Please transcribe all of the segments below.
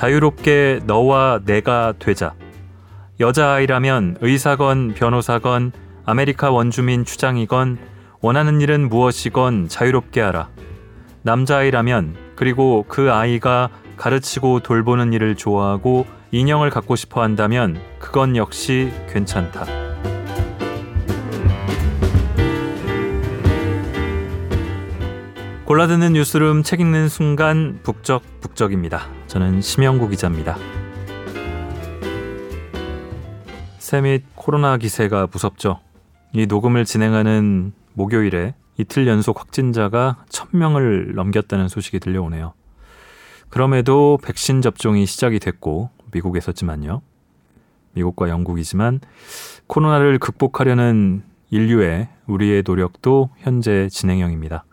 자유롭게 너와 내가 되자. 여자아이라면 의사건 변호사건 아메리카 원주민 추장이건 원하는 일은 무엇이건 자유롭게 하라. 남자아이라면 그리고 그 아이가 가르치고 돌보는 일을 좋아하고 인형을 갖고 싶어 한다면 그건 역시 괜찮다. 골라드는 뉴스룸 책 읽는 순간 북적북적입니다. 저는 심영구 기자입니다. 세밋 코로나 기세가 무섭죠. 이 녹음을 진행하는 목요일에 이틀 연속 확진자가 1000명을 넘겼다는 소식이 들려오네요. 그럼에도 백신 접종이 시작이 됐고 미국에서지만요. 미국과 영국이지만 코로나를 극복하려는 인류의 우리의 노력도 현재 진행형입니다.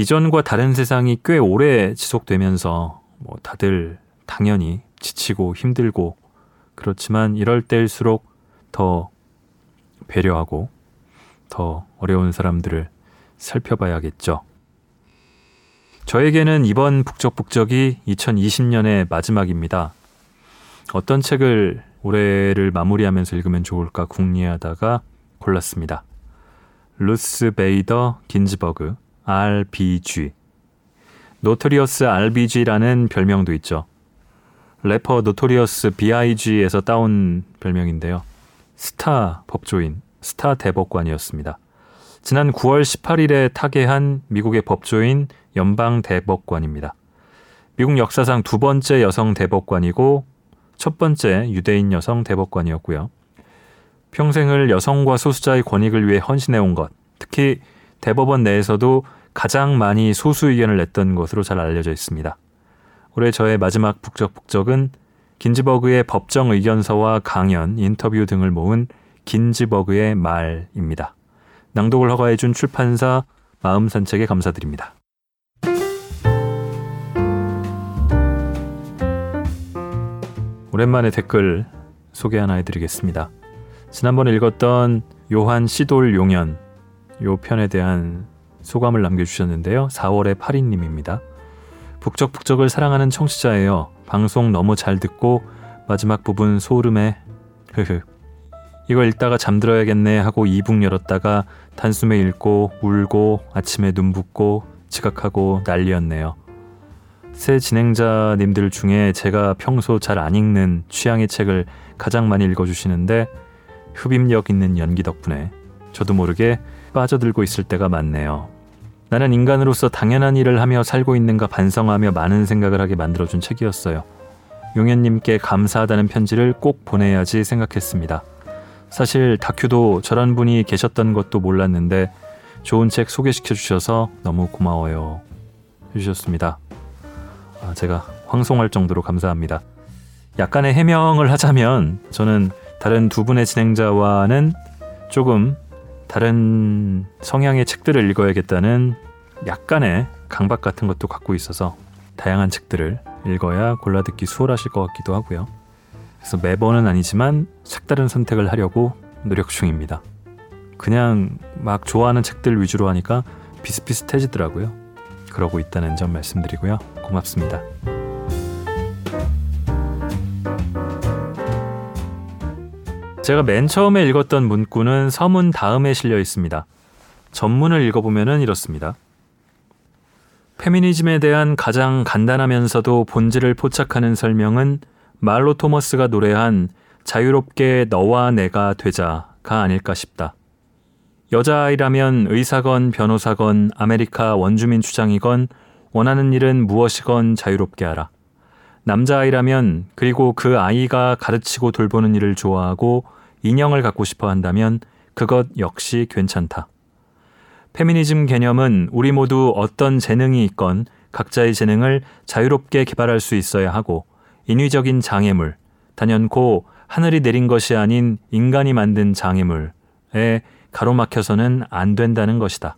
이전과 다른 세상이 꽤 오래 지속되면서 뭐 다들 당연히 지치고 힘들고 그렇지만 이럴 때일수록 더 배려하고 더 어려운 사람들을 살펴봐야겠죠. 저에게는 이번 북적북적이 2020년의 마지막입니다. 어떤 책을 올해를 마무리하면서 읽으면 좋을까 궁리하다가 골랐습니다. 루스 베이더 긴즈버그 RBG. Notorious RBG라는 별명도 있죠. 래퍼 Notorious BIG에서 따온 별명인데요. 스타 법조인, 스타 대법관이었습니다. 지난 9월 18일에 타계한 미국의 법조인 연방 대법관입니다. 미국 역사상 두 번째 여성 대법관이고 첫 번째 유대인 여성 대법관이었고요. 평생을 여성과 소수자의 권익을 위해 헌신해 온 것, 특히 대법원 내에서도 가장 많이 소수 의견을 냈던 것으로 잘 알려져 있습니다. 올해 저의 마지막 북적북적은 긴즈버그의 법정 의견서와 강연, 인터뷰 등을 모은 긴즈버그의 말입니다. 낭독을 허가해준 출판사 마음산책에 감사드립니다. 오랜만에 댓글 소개 하나 해드리겠습니다. 지난번에 읽었던 요한 시돌 용연 요 편에 대한 소감을 남겨주셨는데요. 4월의 8인님입니다. 북적북적을 사랑하는 청취자예요. 방송 너무 잘 듣고 마지막 부분 소름에 흐흐 이거 읽다가 잠들어야겠네 하고 이북 열었다가 단숨에 읽고 울고 아침에 눈 붓고 지각하고 난리였네요. 새 진행자님들 중에 제가 평소 잘 안 읽는 취향의 책을 가장 많이 읽어주시는데 흡입력 있는 연기 덕분에 저도 모르게 빠져들고 있을 때가 많네요. 나는 인간으로서 당연한 일을 하며 살고 있는가 반성하며 많은 생각을 하게 만들어준 책이었어요. 용현님께 감사하다는 편지를 꼭 보내야지 생각했습니다. 사실 다큐도 저런 분이 계셨던 것도 몰랐는데 좋은 책 소개시켜 주셔서 너무 고마워요. 해주셨습니다. 아, 제가 황송할 정도로 감사합니다. 약간의 해명을 하자면 저는 다른 두 분의 진행자와는 조금 다른 성향의 책들을 읽어야겠다는 약간의 강박 같은 것도 갖고 있어서 다양한 책들을 읽어야 골라듣기 수월하실 것 같기도 하고요. 그래서 매번은 아니지만 색다른 선택을 하려고 노력 중입니다. 그냥 막 좋아하는 책들 위주로 하니까 비슷비슷해지더라고요. 그러고 있다는 점 말씀드리고요. 고맙습니다. 제가 맨 처음에 읽었던 문구는 서문 다음에 실려 있습니다. 전문을 읽어보면 이렇습니다. 페미니즘에 대한 가장 간단하면서도 본질을 포착하는 설명은 말로 토머스가 노래한 자유롭게 너와 내가 되자가 아닐까 싶다. 여자아이라면 의사건 변호사건 아메리카 원주민 추장이건 원하는 일은 무엇이건 자유롭게 하라. 남자아이라면 그리고 그 아이가 가르치고 돌보는 일을 좋아하고 인형을 갖고 싶어 한다면 그것 역시 괜찮다. 페미니즘 개념은 우리 모두 어떤 재능이 있건 각자의 재능을 자유롭게 개발할 수 있어야 하고 인위적인 장애물, 단연코 하늘이 내린 것이 아닌 인간이 만든 장애물에 가로막혀서는 안 된다는 것이다.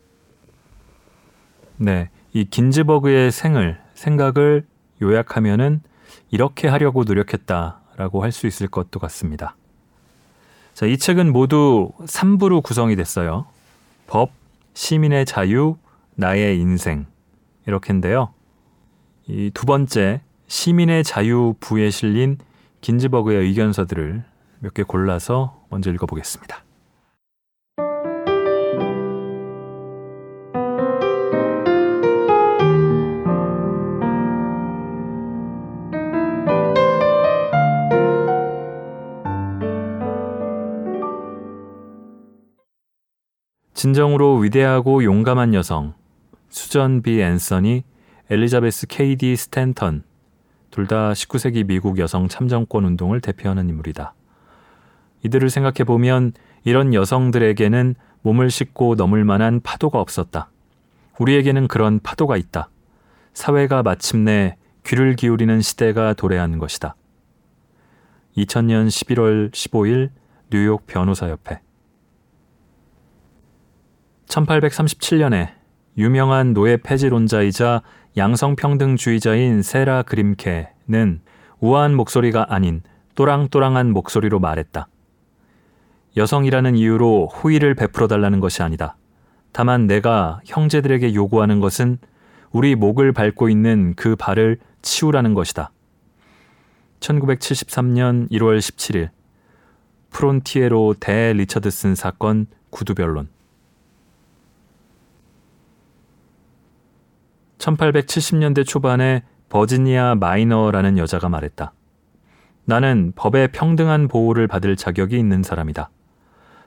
네, 이 긴즈버그의 생을, 생각을 요약하면은 이렇게 하려고 노력했다라고 할 수 있을 것도 같습니다. 자, 이 책은 모두 3부로 구성이 됐어요. 법, 시민의 자유, 나의 인생. 이렇게인데요. 이 두 번째, 시민의 자유 부에 실린 긴즈버그의 의견서들을 몇 개 골라서 먼저 읽어보겠습니다. 진정으로 위대하고 용감한 여성 수전 비 앤서니, 엘리자베스 케이디 스탠턴 둘 다 19세기 미국 여성 참정권 운동을 대표하는 인물이다. 이들을 생각해 보면 이런 여성들에게는 몸을 싣고 넘을 만한 파도가 없었다. 우리에게는 그런 파도가 있다. 사회가 마침내 귀를 기울이는 시대가 도래하는 것이다. 2000년 11월 15일 뉴욕 변호사협회 1837년에 유명한 노예 폐지론자이자 양성평등주의자인 세라 그림케는 우아한 목소리가 아닌 또랑또랑한 목소리로 말했다. 여성이라는 이유로 호의를 베풀어 달라는 것이 아니다. 다만 내가 형제들에게 요구하는 것은 우리 목을 밟고 있는 그 발을 치우라는 것이다. 1973년 1월 17일 프론티에로 대 리처드슨 사건 구두변론 1870년대 초반에 버지니아 마이너라는 여자가 말했다. 나는 법의 평등한 보호를 받을 자격이 있는 사람이다.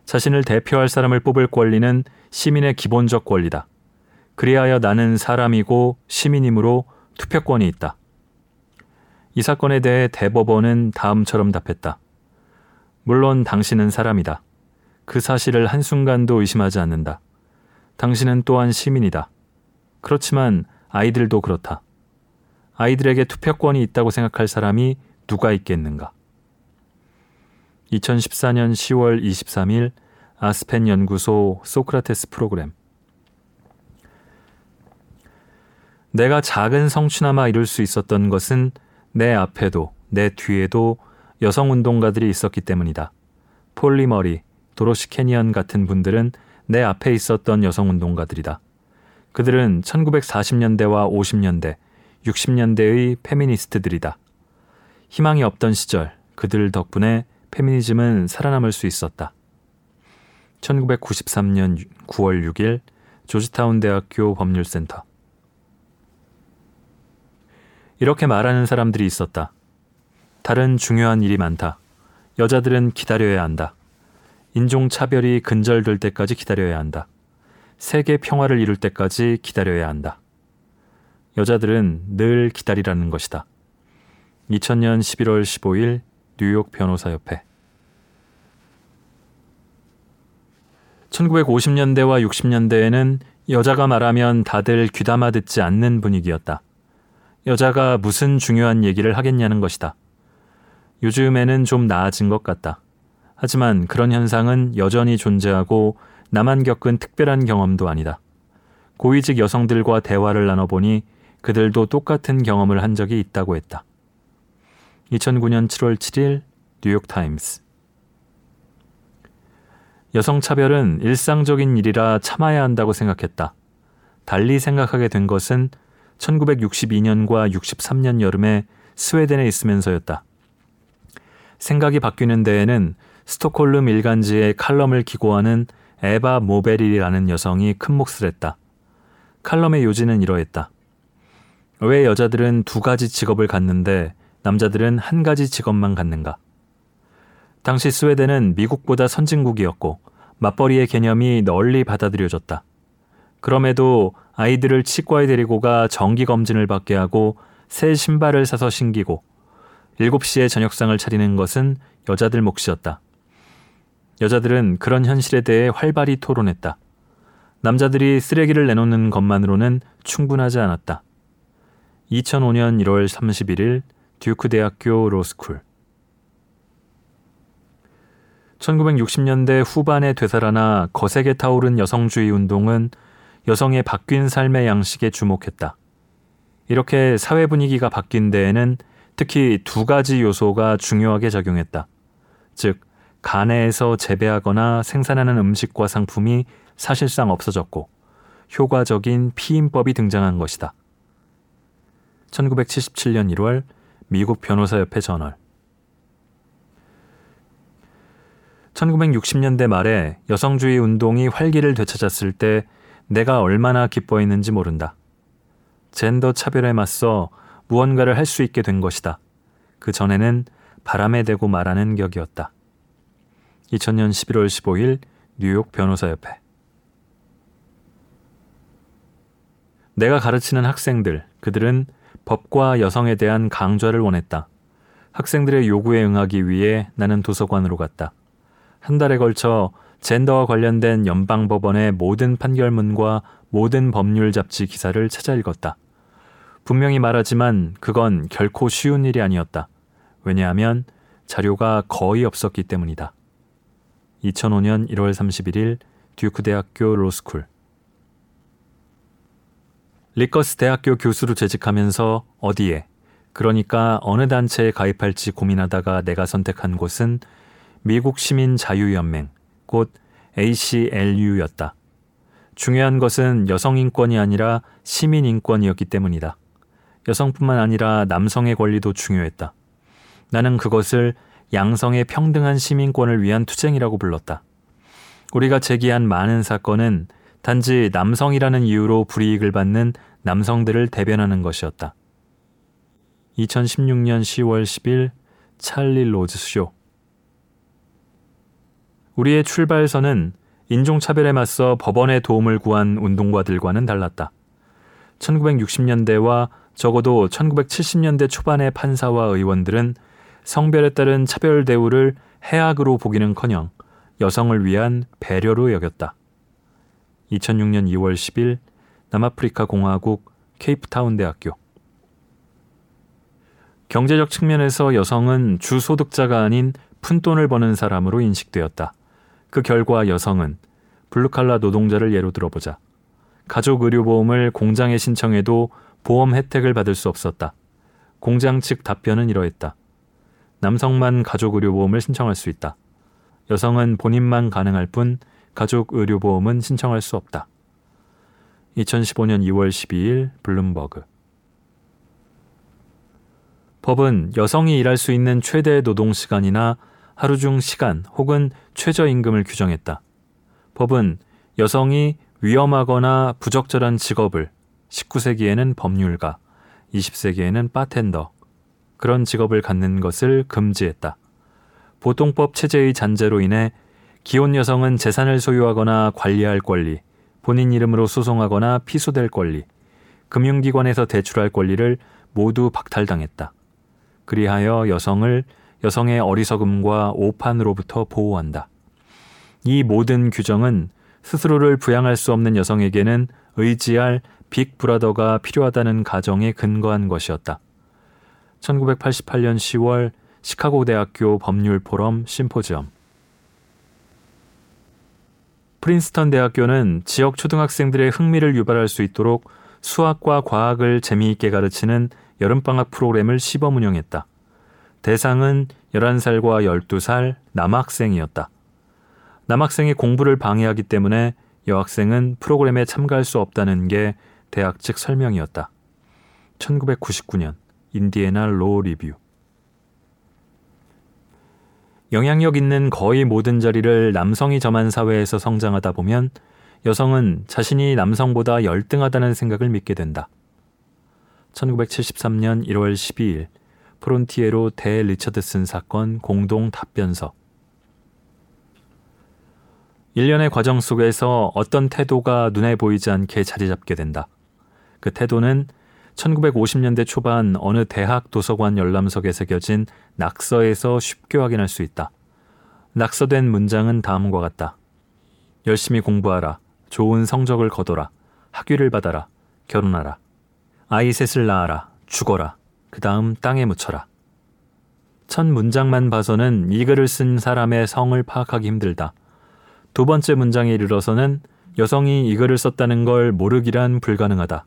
자신을 대표할 사람을 뽑을 권리는 시민의 기본적 권리다. 그리하여 나는 사람이고 시민이므로 투표권이 있다. 이 사건에 대해 대법원은 다음처럼 답했다. 물론 당신은 사람이다. 그 사실을 한순간도 의심하지 않는다. 당신은 또한 시민이다. 그렇지만 아이들도 그렇다. 아이들에게 투표권이 있다고 생각할 사람이 누가 있겠는가? 2014년 10월 23일 아스펜 연구소 소크라테스 프로그램 내가 작은 성취나마 이룰 수 있었던 것은 내 앞에도 내 뒤에도 여성 운동가들이 있었기 때문이다. 폴리머리, 도로시 캐니언 같은 분들은 내 앞에 있었던 여성 운동가들이다. 그들은 1940년대와 50년대, 60년대의 페미니스트들이다. 희망이 없던 시절 그들 덕분에 페미니즘은 살아남을 수 있었다. 1993년 9월 6일 조지타운 대학교 법률센터 이렇게 말하는 사람들이 있었다. 다른 중요한 일이 많다. 여자들은 기다려야 한다. 인종차별이 근절될 때까지 기다려야 한다. 세계 평화를 이룰 때까지 기다려야 한다. 여자들은 늘 기다리라는 것이다. 2000년 11월 15일 뉴욕 변호사협회 1950년대와 60년대에는 여자가 말하면 다들 귀담아 듣지 않는 분위기였다. 여자가 무슨 중요한 얘기를 하겠냐는 것이다. 요즘에는 좀 나아진 것 같다. 하지만 그런 현상은 여전히 존재하고 나만 겪은 특별한 경험도 아니다. 고위직 여성들과 대화를 나눠보니 그들도 똑같은 경험을 한 적이 있다고 했다. 2009년 7월 7일 뉴욕타임스 여성차별은 일상적인 일이라 참아야 한다고 생각했다. 달리 생각하게 된 것은 1962년과 63년 여름에 스웨덴에 있으면서였다. 생각이 바뀌는 데에는 스톡홀름 일간지에 칼럼을 기고하는 에바 모베릴이라는 여성이 큰 몫을 했다. 칼럼의 요지는 이러했다. 왜 여자들은 두 가지 직업을 갖는데 남자들은 한 가지 직업만 갖는가? 당시 스웨덴은 미국보다 선진국이었고 맞벌이의 개념이 널리 받아들여졌다. 그럼에도 아이들을 치과에 데리고 가 정기 검진을 받게 하고 새 신발을 사서 신기고 7시에 저녁상을 차리는 것은 여자들 몫이었다. 여자들은 그런 현실에 대해 활발히 토론했다. 남자들이 쓰레기를 내놓는 것만으로는 충분하지 않았다. 2005년 1월 31일 듀크 대학교 로스쿨 1960년대 후반에 되살아나 거세게 타오른 여성주의 운동은 여성의 바뀐 삶의 양식에 주목했다. 이렇게 사회 분위기가 바뀐 데에는 특히 두 가지 요소가 중요하게 작용했다. 즉, 가내에서 재배하거나 생산하는 음식과 상품이 사실상 없어졌고 효과적인 피임법이 등장한 것이다. 1977년 1월 미국 변호사협회 저널 1960년대 말에 여성주의 운동이 활기를 되찾았을 때 내가 얼마나 기뻐했는지 모른다. 젠더 차별에 맞서 무언가를 할 수 있게 된 것이다. 그 전에는 바람에 대고 말하는 격이었다. 2000년 11월 15일 뉴욕 변호사협회 내가 가르치는 학생들, 그들은 법과 여성에 대한 강좌를 원했다. 학생들의 요구에 응하기 위해 나는 도서관으로 갔다. 한 달에 걸쳐 젠더와 관련된 연방법원의 모든 판결문과 모든 법률 잡지 기사를 찾아 읽었다. 분명히 말하지만 그건 결코 쉬운 일이 아니었다. 왜냐하면 자료가 거의 없었기 때문이다. 2005년 1월 31일 듀크 대학교 로스쿨 럿거스 대학교 교수로 재직하면서 어디에 그러니까 어느 단체에 가입할지 고민하다가 내가 선택한 곳은 미국 시민 자유연맹 곧 ACLU였다. 중요한 것은 여성 인권이 아니라 시민 인권이었기 때문이다. 여성뿐만 아니라 남성의 권리도 중요했다. 나는 그것을 양성의 평등한 시민권을 위한 투쟁이라고 불렀다. 우리가 제기한 많은 사건은 단지 남성이라는 이유로 불이익을 받는 남성들을 대변하는 것이었다. 2016년 10월 10일 찰리 로즈 쇼 우리의 출발선은 인종차별에 맞서 법원의 도움을 구한 운동가들과는 달랐다. 1960년대와 적어도 1970년대 초반의 판사와 의원들은 성별에 따른 차별 대우를 해악으로 보기는커녕 여성을 위한 배려로 여겼다. 2006년 2월 10일 남아프리카 공화국 케이프타운 대학교 경제적 측면에서 여성은 주소득자가 아닌 푼돈을 버는 사람으로 인식되었다. 그 결과 여성은 블루칼라 노동자를 예로 들어보자. 가족 의료보험을 공장에 신청해도 보험 혜택을 받을 수 없었다. 공장 측 답변은 이러했다. 남성만 가족 의료보험을 신청할 수 있다. 여성은 본인만 가능할 뿐 가족 의료보험은 신청할 수 없다. 2015년 2월 12일 블룸버그 법은 여성이 일할 수 있는 최대 노동 시간이나 하루 중 시간 혹은 최저임금을 규정했다. 법은 여성이 위험하거나 부적절한 직업을 19세기에는 법률가, 20세기에는 바텐더, 그런 직업을 갖는 것을 금지했다. 보통법 체제의 잔재로 인해 기혼 여성은 재산을 소유하거나 관리할 권리, 본인 이름으로 소송하거나 피소될 권리, 금융기관에서 대출할 권리를 모두 박탈당했다. 그리하여 여성을 여성의 어리석음과 오판으로부터 보호한다. 이 모든 규정은 스스로를 부양할 수 없는 여성에게는 의지할 빅브라더가 필요하다는 가정에 근거한 것이었다. 1988년 10월 시카고 대학교 법률 포럼 심포지엄 프린스턴 대학교는 지역 초등학생들의 흥미를 유발할 수 있도록 수학과 과학을 재미있게 가르치는 여름방학 프로그램을 시범 운영했다. 대상은 11살과 12살 남학생이었다. 남학생이 공부를 방해하기 때문에 여학생은 프로그램에 참가할 수 없다는 게 대학 측 설명이었다. 1999년 인디애나 로 리뷰 영향력 있는 거의 모든 자리를 남성이 점한 사회에서 성장하다 보면 여성은 자신이 남성보다 열등하다는 생각을 믿게 된다. 1973년 1월 12일 프론티에로 대 리처드슨 사건 공동 답변서 1년의 과정 속에서 어떤 태도가 눈에 보이지 않게 자리 잡게 된다. 그 태도는 1950년대 초반 어느 대학 도서관 열람석에 새겨진 낙서에서 쉽게 확인할 수 있다. 낙서된 문장은 다음과 같다. 열심히 공부하라. 좋은 성적을 거둬라. 학위를 받아라. 결혼하라. 아이 셋을 낳아라. 죽어라. 그 다음 땅에 묻혀라. 첫 문장만 봐서는 이 글을 쓴 사람의 성을 파악하기 힘들다. 두 번째 문장에 이르러서는 여성이 이 글을 썼다는 걸 모르기란 불가능하다.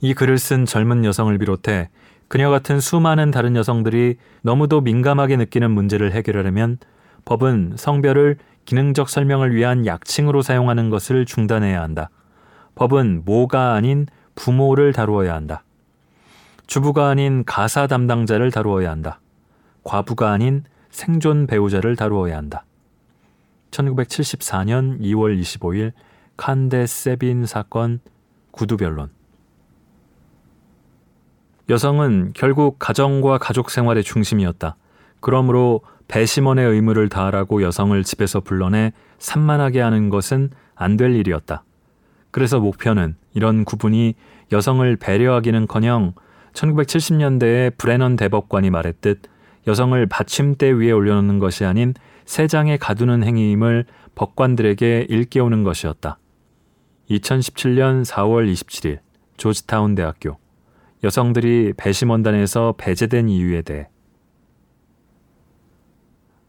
이 글을 쓴 젊은 여성을 비롯해 그녀 같은 수많은 다른 여성들이 너무도 민감하게 느끼는 문제를 해결하려면 법은 성별을 기능적 설명을 위한 약칭으로 사용하는 것을 중단해야 한다. 법은 모가 아닌 부모를 다루어야 한다. 주부가 아닌 가사 담당자를 다루어야 한다. 과부가 아닌 생존 배우자를 다루어야 한다. 1974년 2월 25일 칸데 세빈 사건 구두변론 여성은 결국 가정과 가족 생활의 중심이었다. 그러므로 배심원의 의무를 다하라고 여성을 집에서 불러내 산만하게 하는 것은 안 될 일이었다. 그래서 목표는 이런 구분이 여성을 배려하기는커녕 1970년대에 브레넌 대법관이 말했듯 여성을 받침대 위에 올려놓는 것이 아닌 세 장에 가두는 행위임을 법관들에게 일깨우는 것이었다. 2017년 4월 27일 조지타운 대학교 여성들이 배심원단에서 배제된 이유에 대해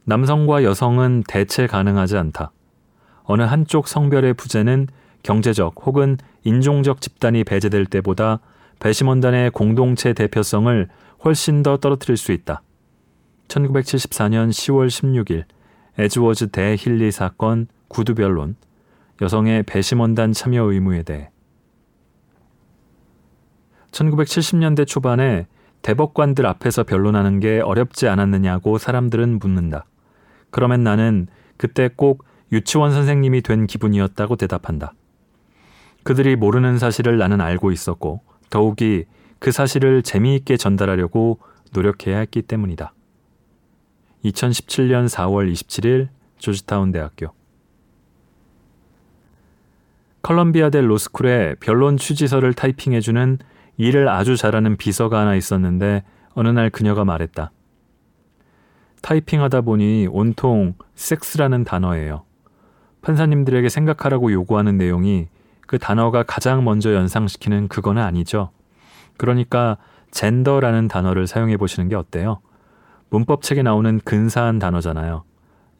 남성과 여성은 대체 가능하지 않다. 어느 한쪽 성별의 부재는 경제적 혹은 인종적 집단이 배제될 때보다 배심원단의 공동체 대표성을 훨씬 더 떨어뜨릴 수 있다. 1974년 10월 16일 에즈워즈 대 힐리 사건 구두변론 여성의 배심원단 참여 의무에 대해 1970년대 초반에 대법관들 앞에서 변론하는 게 어렵지 않았느냐고 사람들은 묻는다. 그러면 나는 그때 꼭 유치원 선생님이 된 기분이었다고 대답한다. 그들이 모르는 사실을 나는 알고 있었고 더욱이 그 사실을 재미있게 전달하려고 노력해야 했기 때문이다. 2017년 4월 27일 조지타운 대학교 컬럼비아 델 로스쿨에 변론 취지서를 타이핑해주는 일을 아주 잘하는 비서가 하나 있었는데 어느 날 그녀가 말했다. 타이핑하다 보니 온통 섹스라는 단어예요. 판사님들에게 생각하라고 요구하는 내용이 그 단어가 가장 먼저 연상시키는 그거는 아니죠. 그러니까 젠더라는 단어를 사용해 보시는 게 어때요? 문법책에 나오는 근사한 단어잖아요.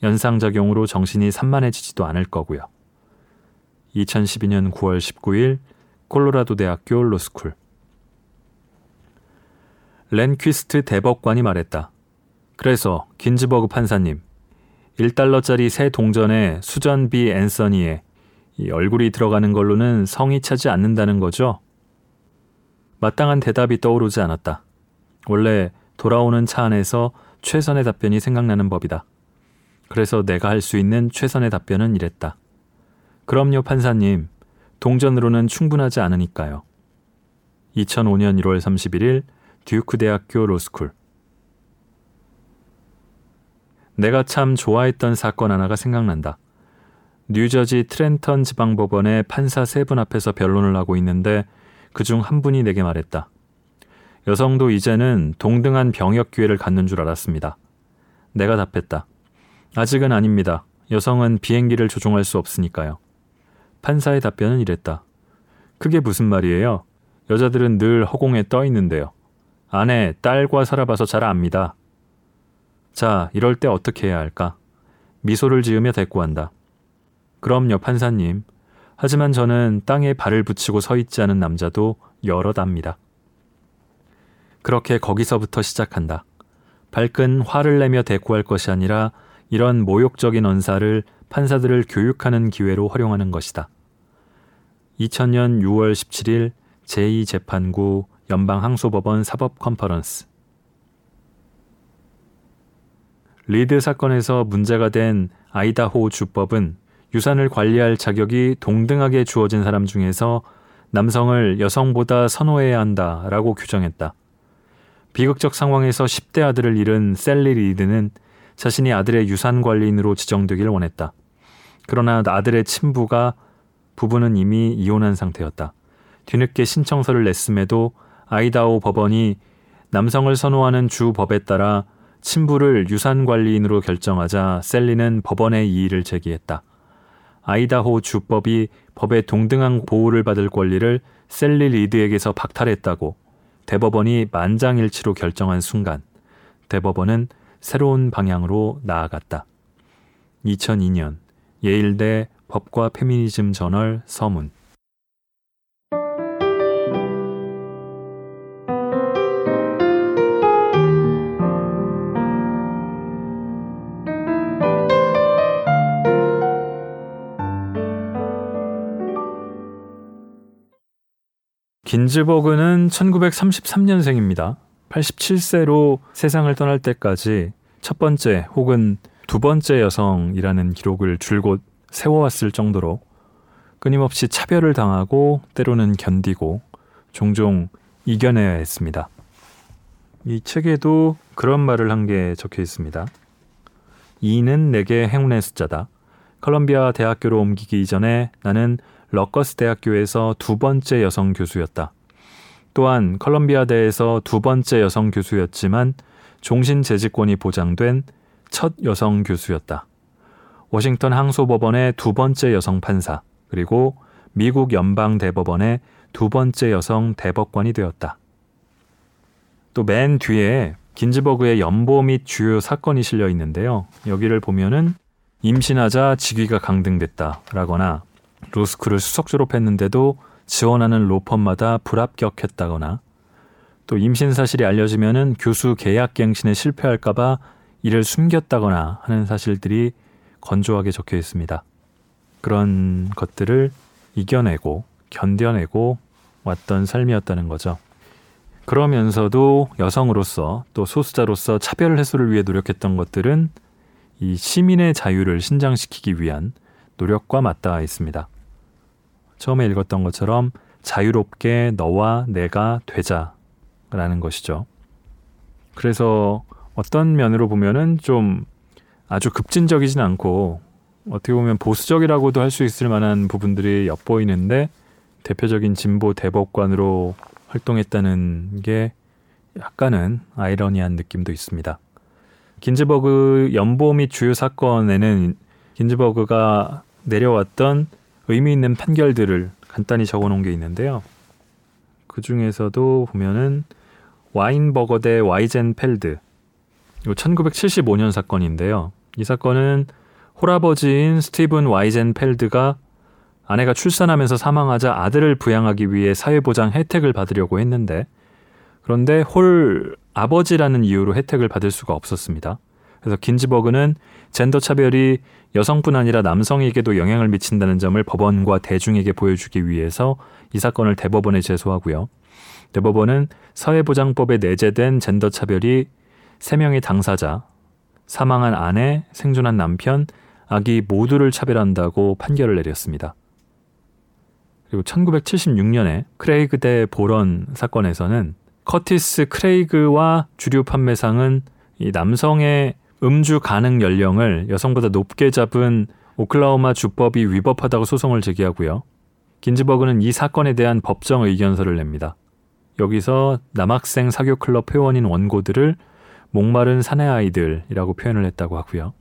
연상작용으로 정신이 산만해지지도 않을 거고요. 2012년 9월 19일 콜로라도 대학교 로스쿨 렌퀴스트 대법관이 말했다. 그래서 긴즈버그 판사님 1달러짜리 새 동전에 수전비 앤서니에 이 얼굴이 들어가는 걸로는 성이 차지 않는다는 거죠? 마땅한 대답이 떠오르지 않았다. 원래 돌아오는 차 안에서 최선의 답변이 생각나는 법이다. 그래서 내가 할 수 있는 최선의 답변은 이랬다. 그럼요, 판사님. 동전으로는 충분하지 않으니까요. 2005년 1월 31일 듀크 대학교 로스쿨. 내가 참 좋아했던 사건 하나가 생각난다. 뉴저지 트렌턴 지방법원의 판사 세 분 앞에서 변론을 하고 있는데 그 중 한 분이 내게 말했다. 여성도 이제는 동등한 병역 기회를 갖는 줄 알았습니다. 내가 답했다. 아직은 아닙니다. 여성은 비행기를 조종할 수 없으니까요. 판사의 답변은 이랬다. 그게 무슨 말이에요? 여자들은 늘 허공에 떠 있는데요. 아내, 딸과 살아봐서 잘 압니다. 자, 이럴 때 어떻게 해야 할까? 미소를 지으며 대꾸한다. 그럼요, 판사님. 하지만 저는 땅에 발을 붙이고 서 있지 않은 남자도 여럿 압니다. 그렇게 거기서부터 시작한다. 발끈 화를 내며 대꾸할 것이 아니라 이런 모욕적인 언사를 판사들을 교육하는 기회로 활용하는 것이다. 2000년 6월 17일 제2재판구 연방항소법원 사법 컨퍼런스 리드 사건에서 문제가 된 아이다호 주법은 유산을 관리할 자격이 동등하게 주어진 사람 중에서 남성을 여성보다 선호해야 한다라고 규정했다. 비극적 상황에서 10대 아들을 잃은 샐리 리드는 자신이 아들의 유산 관리인으로 지정되길 원했다. 그러나 아들의 친부가 부부는 이미 이혼한 상태였다. 뒤늦게 신청서를 냈음에도 아이다호 법원이 남성을 선호하는 주 법에 따라 친부를 유산 관리인으로 결정하자 셀리는 법원에 이의를 제기했다. 아이다호 주법이 법의 동등한 보호를 받을 권리를 셀리 리드에게서 박탈했다고 대법원이 만장일치로 결정한 순간 대법원은 새로운 방향으로 나아갔다. 2002년 예일대 법과 페미니즘 저널 서문 긴즈버그는 1933년생입니다. 87세로 세상을 떠날 때까지 첫 번째 혹은 두 번째 여성이라는 기록을 줄곧 세워왔을 정도로 끊임없이 차별을 당하고 때로는 견디고 종종 이겨내야 했습니다. 이 책에도 그런 말을 한 게 적혀 있습니다. 2는 내게 행운의 숫자다. 컬럼비아 대학교로 옮기기 이전에 나는 러커스 대학교에서 두 번째 여성 교수였다. 또한 컬럼비아대에서 두 번째 여성 교수였지만 종신 재직권이 보장된 첫 여성 교수였다. 워싱턴 항소법원의 두 번째 여성 판사, 그리고 미국 연방 대법원의 두 번째 여성 대법관이 되었다. 또 맨 뒤에 긴즈버그의 연보 및 주요 사건이 실려 있는데요. 여기를 보면은 임신하자 직위가 강등됐다라거나 로스쿨을 수석 졸업했는데도 지원하는 로펌마다 불합격했다거나 또 임신 사실이 알려지면은 교수 계약 갱신에 실패할까봐 이를 숨겼다거나 하는 사실들이 건조하게 적혀 있습니다. 그런 것들을 이겨내고 견뎌내고 왔던 삶이었다는 거죠. 그러면서도 여성으로서 또 소수자로서 차별 해소를 위해 노력했던 것들은 이 시민의 자유를 신장시키기 위한 노력과 맞닿아 있습니다. 처음에 읽었던 것처럼 자유롭게 너와 내가 되자라는 것이죠. 그래서 어떤 면으로 보면은 좀 아주 급진적이진 않고 어떻게 보면 보수적이라고도 할 수 있을 만한 부분들이 엿보이는데 대표적인 진보 대법관으로 활동했다는 게 약간은 아이러니한 느낌도 있습니다. 긴즈버그 연보 및 주요 사건에는 긴즈버그가 내려왔던 의미 있는 판결들을 간단히 적어 놓은 게 있는데요. 그 중에서도 보면은 와인버거 대 와이젠펠드. 이거 1975년 사건인데요. 이 사건은 홀아버지인 스티븐 와이젠펠드가 아내가 출산하면서 사망하자 아들을 부양하기 위해 사회보장 혜택을 받으려고 했는데 그런데 홀 아버지라는 이유로 혜택을 받을 수가 없었습니다. 그래서 긴즈버그는 젠더 차별이 여성뿐 아니라 남성에게도 영향을 미친다는 점을 법원과 대중에게 보여주기 위해서 이 사건을 대법원에 제소하고요. 대법원은 사회보장법에 내재된 젠더 차별이 3명의 당사자, 사망한 아내, 생존한 남편, 아기 모두를 차별한다고 판결을 내렸습니다. 그리고 1976년에 크레이그 대 보런 사건에서는 커티스 크레이그와 주류 판매상은 이 남성의 음주 가능 연령을 여성보다 높게 잡은 오클라호마 주법이 위법하다고 소송을 제기하고요. 긴즈버그는 이 사건에 대한 법정 의견서를 냅니다. 여기서 남학생 사교 클럽 회원인 원고들을 목마른 사내 아이들이라고 표현을 했다고 하고요.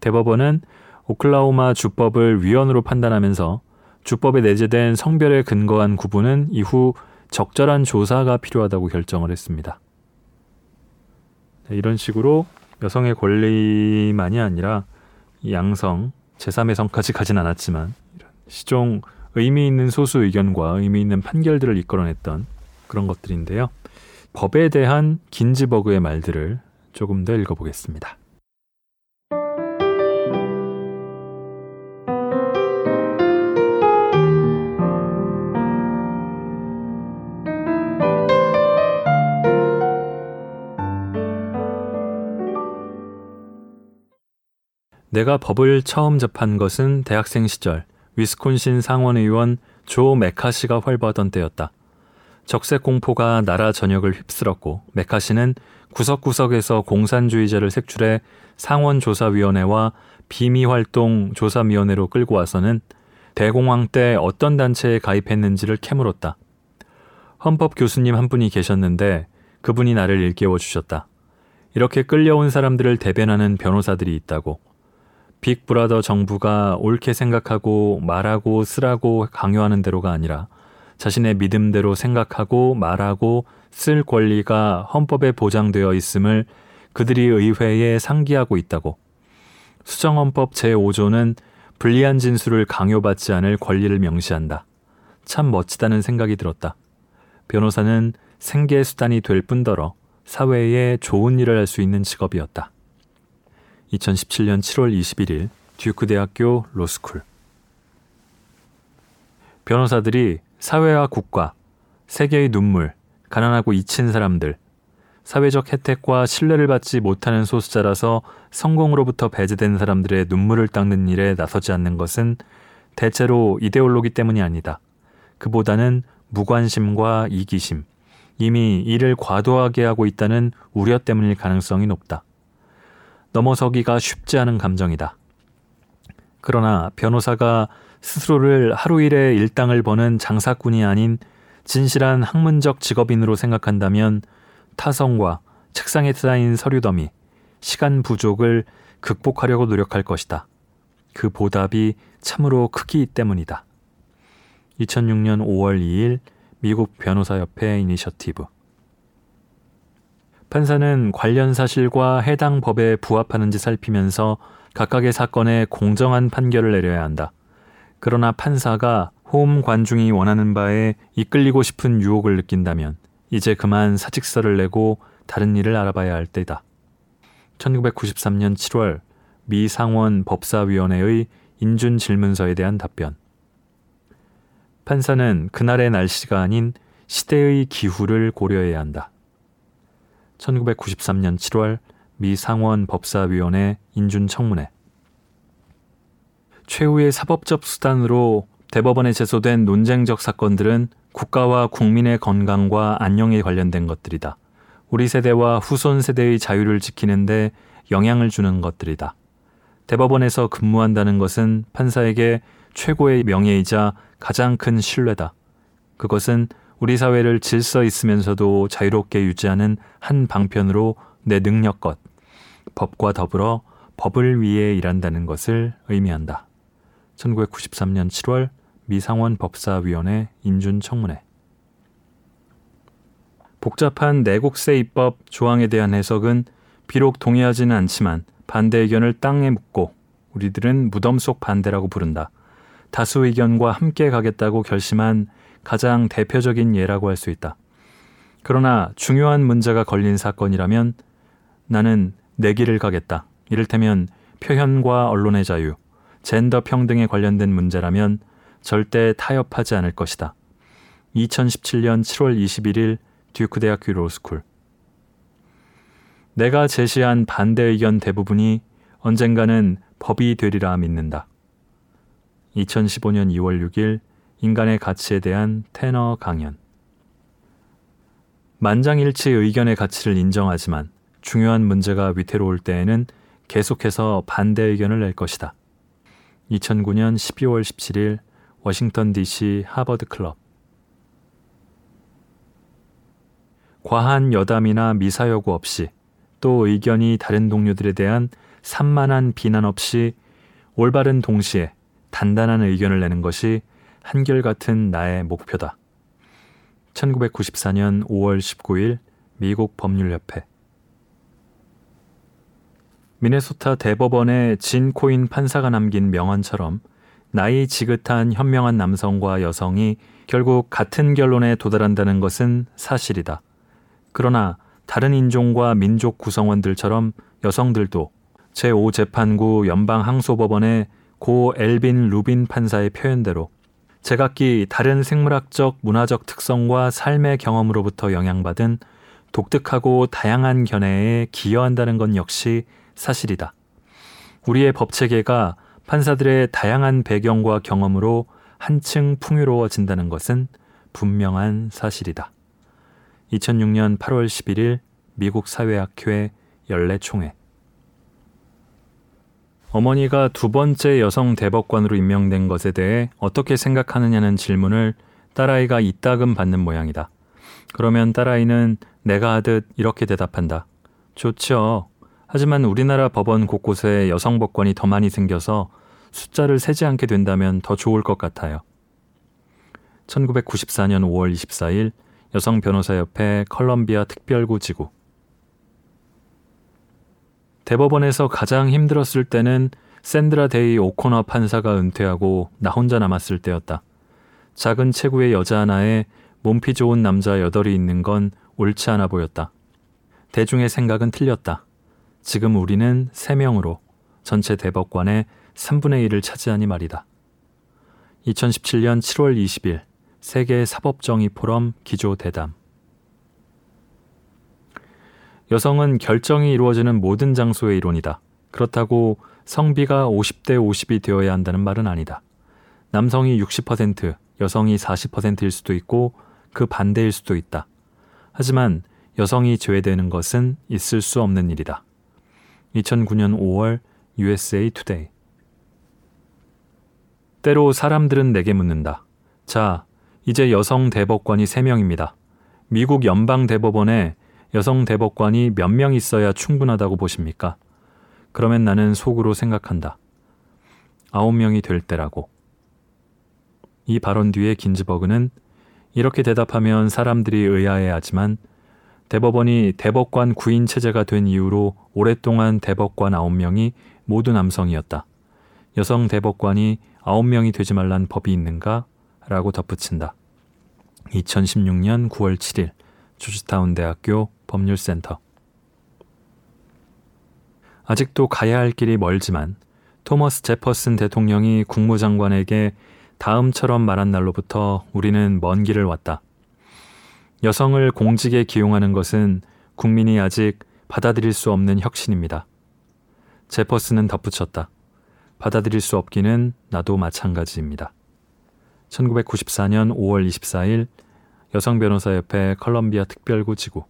대법원은 오클라호마 주법을 위헌으로 판단하면서 주법에 내재된 성별에 근거한 구분은 이후 적절한 조사가 필요하다고 결정을 했습니다. 네, 이런 식으로 여성의 권리만이 아니라 양성, 제3의 성까지 가진 않았지만 시종 의미 있는 소수 의견과 의미 있는 판결들을 이끌어냈던 그런 것들인데요. 법에 대한 긴즈버그의 말들을 조금 더 읽어보겠습니다. 내가 법을 처음 접한 것은 대학생 시절 위스콘신 상원의원 조 메카시가 활보하던 때였다. 적색 공포가 나라 전역을 휩쓸었고 메카시는 구석구석에서 공산주의자를 색출해 상원조사위원회와 비미활동 조사위원회로 끌고 와서는 대공황 때 어떤 단체에 가입했는지를 캐물었다. 헌법 교수님 한 분이 계셨는데 그분이 나를 일깨워 주셨다. 이렇게 끌려온 사람들을 대변하는 변호사들이 있다고. 빅브라더 정부가 옳게 생각하고 말하고 쓰라고 강요하는 대로가 아니라 자신의 믿음대로 생각하고 말하고 쓸 권리가 헌법에 보장되어 있음을 그들이 의회에 상기하고 있다고. 수정헌법 제5조는 불리한 진술을 강요받지 않을 권리를 명시한다. 참 멋지다는 생각이 들었다. 변호사는 생계 수단이 될 뿐더러 사회에 좋은 일을 할 수 있는 직업이었다. 2017년 7월 21일 듀크 대학교 로스쿨 변호사들이 사회와 국가 세계의 눈물, 가난하고 잊힌 사람들, 사회적 혜택과 신뢰를 받지 못하는 소수자라서 성공으로부터 배제된 사람들의 눈물을 닦는 일에 나서지 않는 것은 대체로 이데올로기 때문이 아니다. 그보다는 무관심과 이기심, 이미 일을 과도하게 하고 있다는 우려 때문일 가능성이 높다. 넘어서기가 쉽지 않은 감정이다. 그러나 변호사가 스스로를 하루 일에 일당을 버는 장사꾼이 아닌 진실한 학문적 직업인으로 생각한다면 타성과 책상에 쌓인 서류 더미, 시간 부족을 극복하려고 노력할 것이다. 그 보답이 참으로 크기 때문이다. 2006년 5월 2일 미국 변호사협회 이니셔티브 판사는 관련 사실과 해당 법에 부합하는지 살피면서 각각의 사건에 공정한 판결을 내려야 한다. 그러나 판사가 호음 관중이 원하는 바에 이끌리고 싶은 유혹을 느낀다면 이제 그만 사직서를 내고 다른 일을 알아봐야 할 때다. 1993년 7월 미 상원 법사위원회의 인준 질문서에 대한 답변. 판사는 그날의 날씨가 아닌 시대의 기후를 고려해야 한다. 1993년 7월 미 상원 법사위원회 인준 청문회. 최후의 사법적 수단으로 대법원에 제소된 논쟁적 사건들은 국가와 국민의 건강과 안녕에 관련된 것들이다. 우리 세대와 후손 세대의 자유를 지키는데 영향을 주는 것들이다. 대법원에서 근무한다는 것은 판사에게 최고의 명예이자 가장 큰 신뢰다. 그것은 우리 사회를 질서 있으면서도 자유롭게 유지하는 한 방편으로 내 능력껏 법과 더불어 법을 위해 일한다는 것을 의미한다. 1993년 7월 미상원 법사위원회 인준 청문회 복잡한 내국세 입법 조항에 대한 해석은 비록 동의하지는 않지만 반대 의견을 땅에 묻고 우리들은 무덤 속 반대라고 부른다. 다수 의견과 함께 가겠다고 결심한 가장 대표적인 예라고 할 수 있다. 그러나 중요한 문제가 걸린 사건이라면 나는 내 길을 가겠다. 이를테면 표현과 언론의 자유, 젠더 평등에 관련된 문제라면 절대 타협하지 않을 것이다. 2017년 7월 21일 듀크 대학교 로스쿨 내가 제시한 반대 의견 대부분이 언젠가는 법이 되리라 믿는다. 2015년 2월 6일 인간의 가치에 대한 테너 강연 만장일치 의견의 가치를 인정하지만 중요한 문제가 위태로울 때에는 계속해서 반대 의견을 낼 것이다. 2009년 12월 17일 워싱턴 DC 하버드 클럽 과한 여담이나 미사여구 없이 또 의견이 다른 동료들에 대한 산만한 비난 없이 올바른 동시에 단단한 의견을 내는 것이 한결같은 나의 목표다. 1994년 5월 19일 미국 법률협회 미네소타 대법원의 진 코인 판사가 남긴 명언처럼 나이 지긋한 현명한 남성과 여성이 결국 같은 결론에 도달한다는 것은 사실이다. 그러나 다른 인종과 민족 구성원들처럼 여성들도 제5재판구 연방항소법원의 고 엘빈 루빈 판사의 표현대로 제각기 다른 생물학적 문화적 특성과 삶의 경험으로부터 영향받은 독특하고 다양한 견해에 기여한다는 건 역시 사실이다. 우리의 법 체계가 판사들의 다양한 배경과 경험으로 한층 풍요로워진다는 것은 분명한 사실이다. 2006년 8월 11일 미국 사회학회 연례총회 어머니가 두 번째 여성 대법관으로 임명된 것에 대해 어떻게 생각하느냐는 질문을 딸아이가 이따금 받는 모양이다. 그러면 딸아이는 내가 하듯 이렇게 대답한다. 좋죠. 하지만 우리나라 법원 곳곳에 여성 법관이 더 많이 생겨서 숫자를 세지 않게 된다면 더 좋을 것 같아요. 1994년 5월 24일 여성 변호사협회 컬럼비아 특별구 지구 대법원에서 가장 힘들었을 때는 샌드라 데이 오코너 판사가 은퇴하고 나 혼자 남았을 때였다. 작은 체구의 여자 하나에 몸피 좋은 남자 여덟이 있는 건 옳지 않아 보였다. 대중의 생각은 틀렸다. 지금 우리는 3명으로 전체 대법관의 3분의 1을 차지하니 말이다. 2017년 7월 20일 세계 사법정의 포럼 기조 대담 여성은 결정이 이루어지는 모든 장소의 이론이다. 그렇다고 성비가 50대 50이 되어야 한다는 말은 아니다. 남성이 60%, 여성이 40%일 수도 있고 그 반대일 수도 있다. 하지만 여성이 제외되는 것은 있을 수 없는 일이다. 2009년 5월 USA Today 때로 사람들은 내게 묻는다. 자, 이제 여성 대법관이 3명입니다. 미국 연방 대법원에 여성 대법관이 몇 명 있어야 충분하다고 보십니까? 그러면 나는 속으로 생각한다. 아홉 명이 될 때라고. 이 발언 뒤에 긴즈버그는 이렇게 대답하면 사람들이 의아해하지만 대법원이 대법관 구인 체제가 된 이후로 오랫동안 대법관 9명이 모두 남성이었다. 여성 대법관이 9명이 되지 말란 법이 있는가? 라고 덧붙인다. 2016년 9월 7일 조지타운 대학교 법률센터 아직도 가야 할 길이 멀지만 토머스 제퍼슨 대통령이 국무장관에게 다음처럼 말한 날로부터 우리는 먼 길을 왔다. 여성을 공직에 기용하는 것은 국민이 아직 받아들일 수 없는 혁신입니다. 제퍼스는 덧붙였다. 받아들일 수 없기는 나도 마찬가지입니다. 1994년 5월 24일 여성 변호사협회 컬럼비아 특별구 지구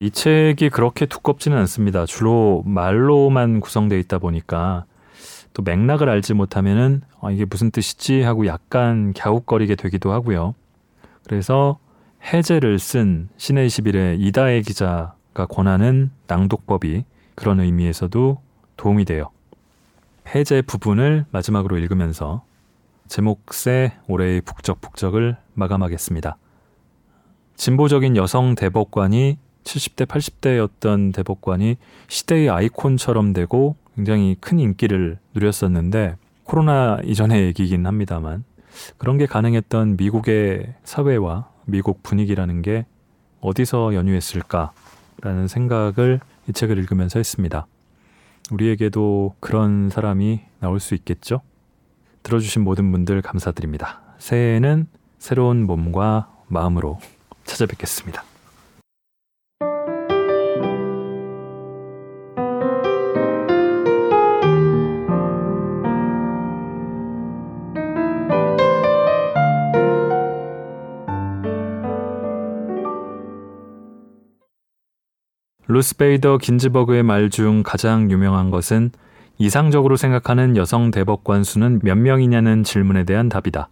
이 책이 그렇게 두껍지는 않습니다. 주로 말로만 구성되어 있다 보니까 또 맥락을 알지 못하면은 어, 이게 무슨 뜻이지 하고 약간 갸웃거리게 되기도 하고요. 그래서 해제를 쓴 신의 21의 이다혜 기자가 권하는 낭독법이 그런 의미에서도 도움이 돼요. 해제 부분을 마지막으로 읽으면서 제목세 올해의 북적북적을 마감하겠습니다. 진보적인 여성 대법관이 70대, 80대였던 대법관이 시대의 아이콘처럼 되고 굉장히 큰 인기를 누렸었는데 코로나 이전의 얘기긴 합니다만 그런 게 가능했던 미국의 사회와 미국 분위기라는 게 어디서 연유했을까라는 생각을 이 책을 읽으면서 했습니다. 우리에게도 그런 사람이 나올 수 있겠죠? 들어주신 모든 분들 감사드립니다. 새해에는 새로운 몸과 마음으로 찾아뵙겠습니다. 루스베이더 긴즈버그의 말 중 가장 유명한 것은 이상적으로 생각하는 여성 대법관 수는 몇 명이냐는 질문에 대한 답이다.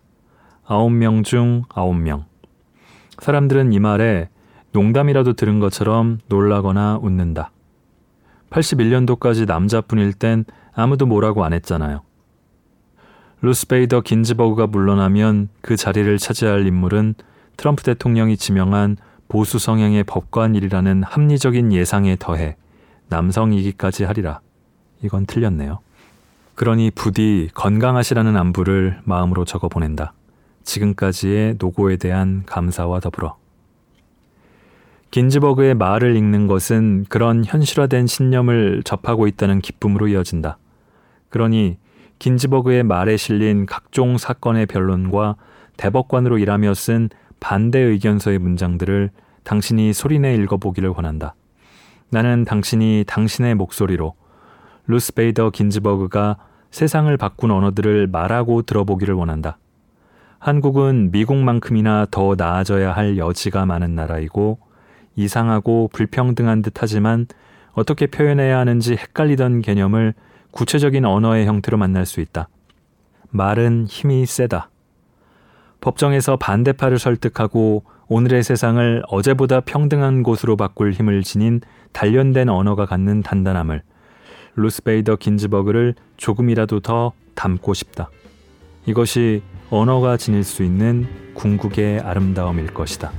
아홉 명중 아홉 명. 사람들은 이 말에 농담이라도 들은 것처럼 놀라거나 웃는다. 81년도까지 남자뿐일 땐 아무도 뭐라고 안 했잖아요. 루스베이더 긴즈버그가 물러나면 그 자리를 차지할 인물은 트럼프 대통령이 지명한 보수 성향의 법관일이라는 합리적인 예상에 더해 남성이기까지 하리라. 이건 틀렸네요. 그러니 부디 건강하시라는 안부를 마음으로 적어 보낸다. 지금까지의 노고에 대한 감사와 더불어. 긴즈버그의 말을 읽는 것은 그런 현실화된 신념을 접하고 있다는 기쁨으로 이어진다. 그러니 긴즈버그의 말에 실린 각종 사건의 변론과 대법관으로 일하며 쓴 반대 의견서의 문장들을 당신이 소리내 읽어보기를 원한다. 나는 당신이 당신의 목소리로 루스 베이더 긴즈버그가 세상을 바꾼 언어들을 말하고 들어보기를 원한다. 한국은 미국만큼이나 더 나아져야 할 여지가 많은 나라이고 이상하고 불평등한 듯 하지만 어떻게 표현해야 하는지 헷갈리던 개념을 구체적인 언어의 형태로 만날 수 있다. 말은 힘이 세다. 법정에서 반대파를 설득하고 오늘의 세상을 어제보다 평등한 곳으로 바꿀 힘을 지닌 단련된 언어가 갖는 단단함을 루스베이더 긴즈버그를 조금이라도 더 담고 싶다. 이것이 언어가 지닐 수 있는 궁극의 아름다움일 것이다.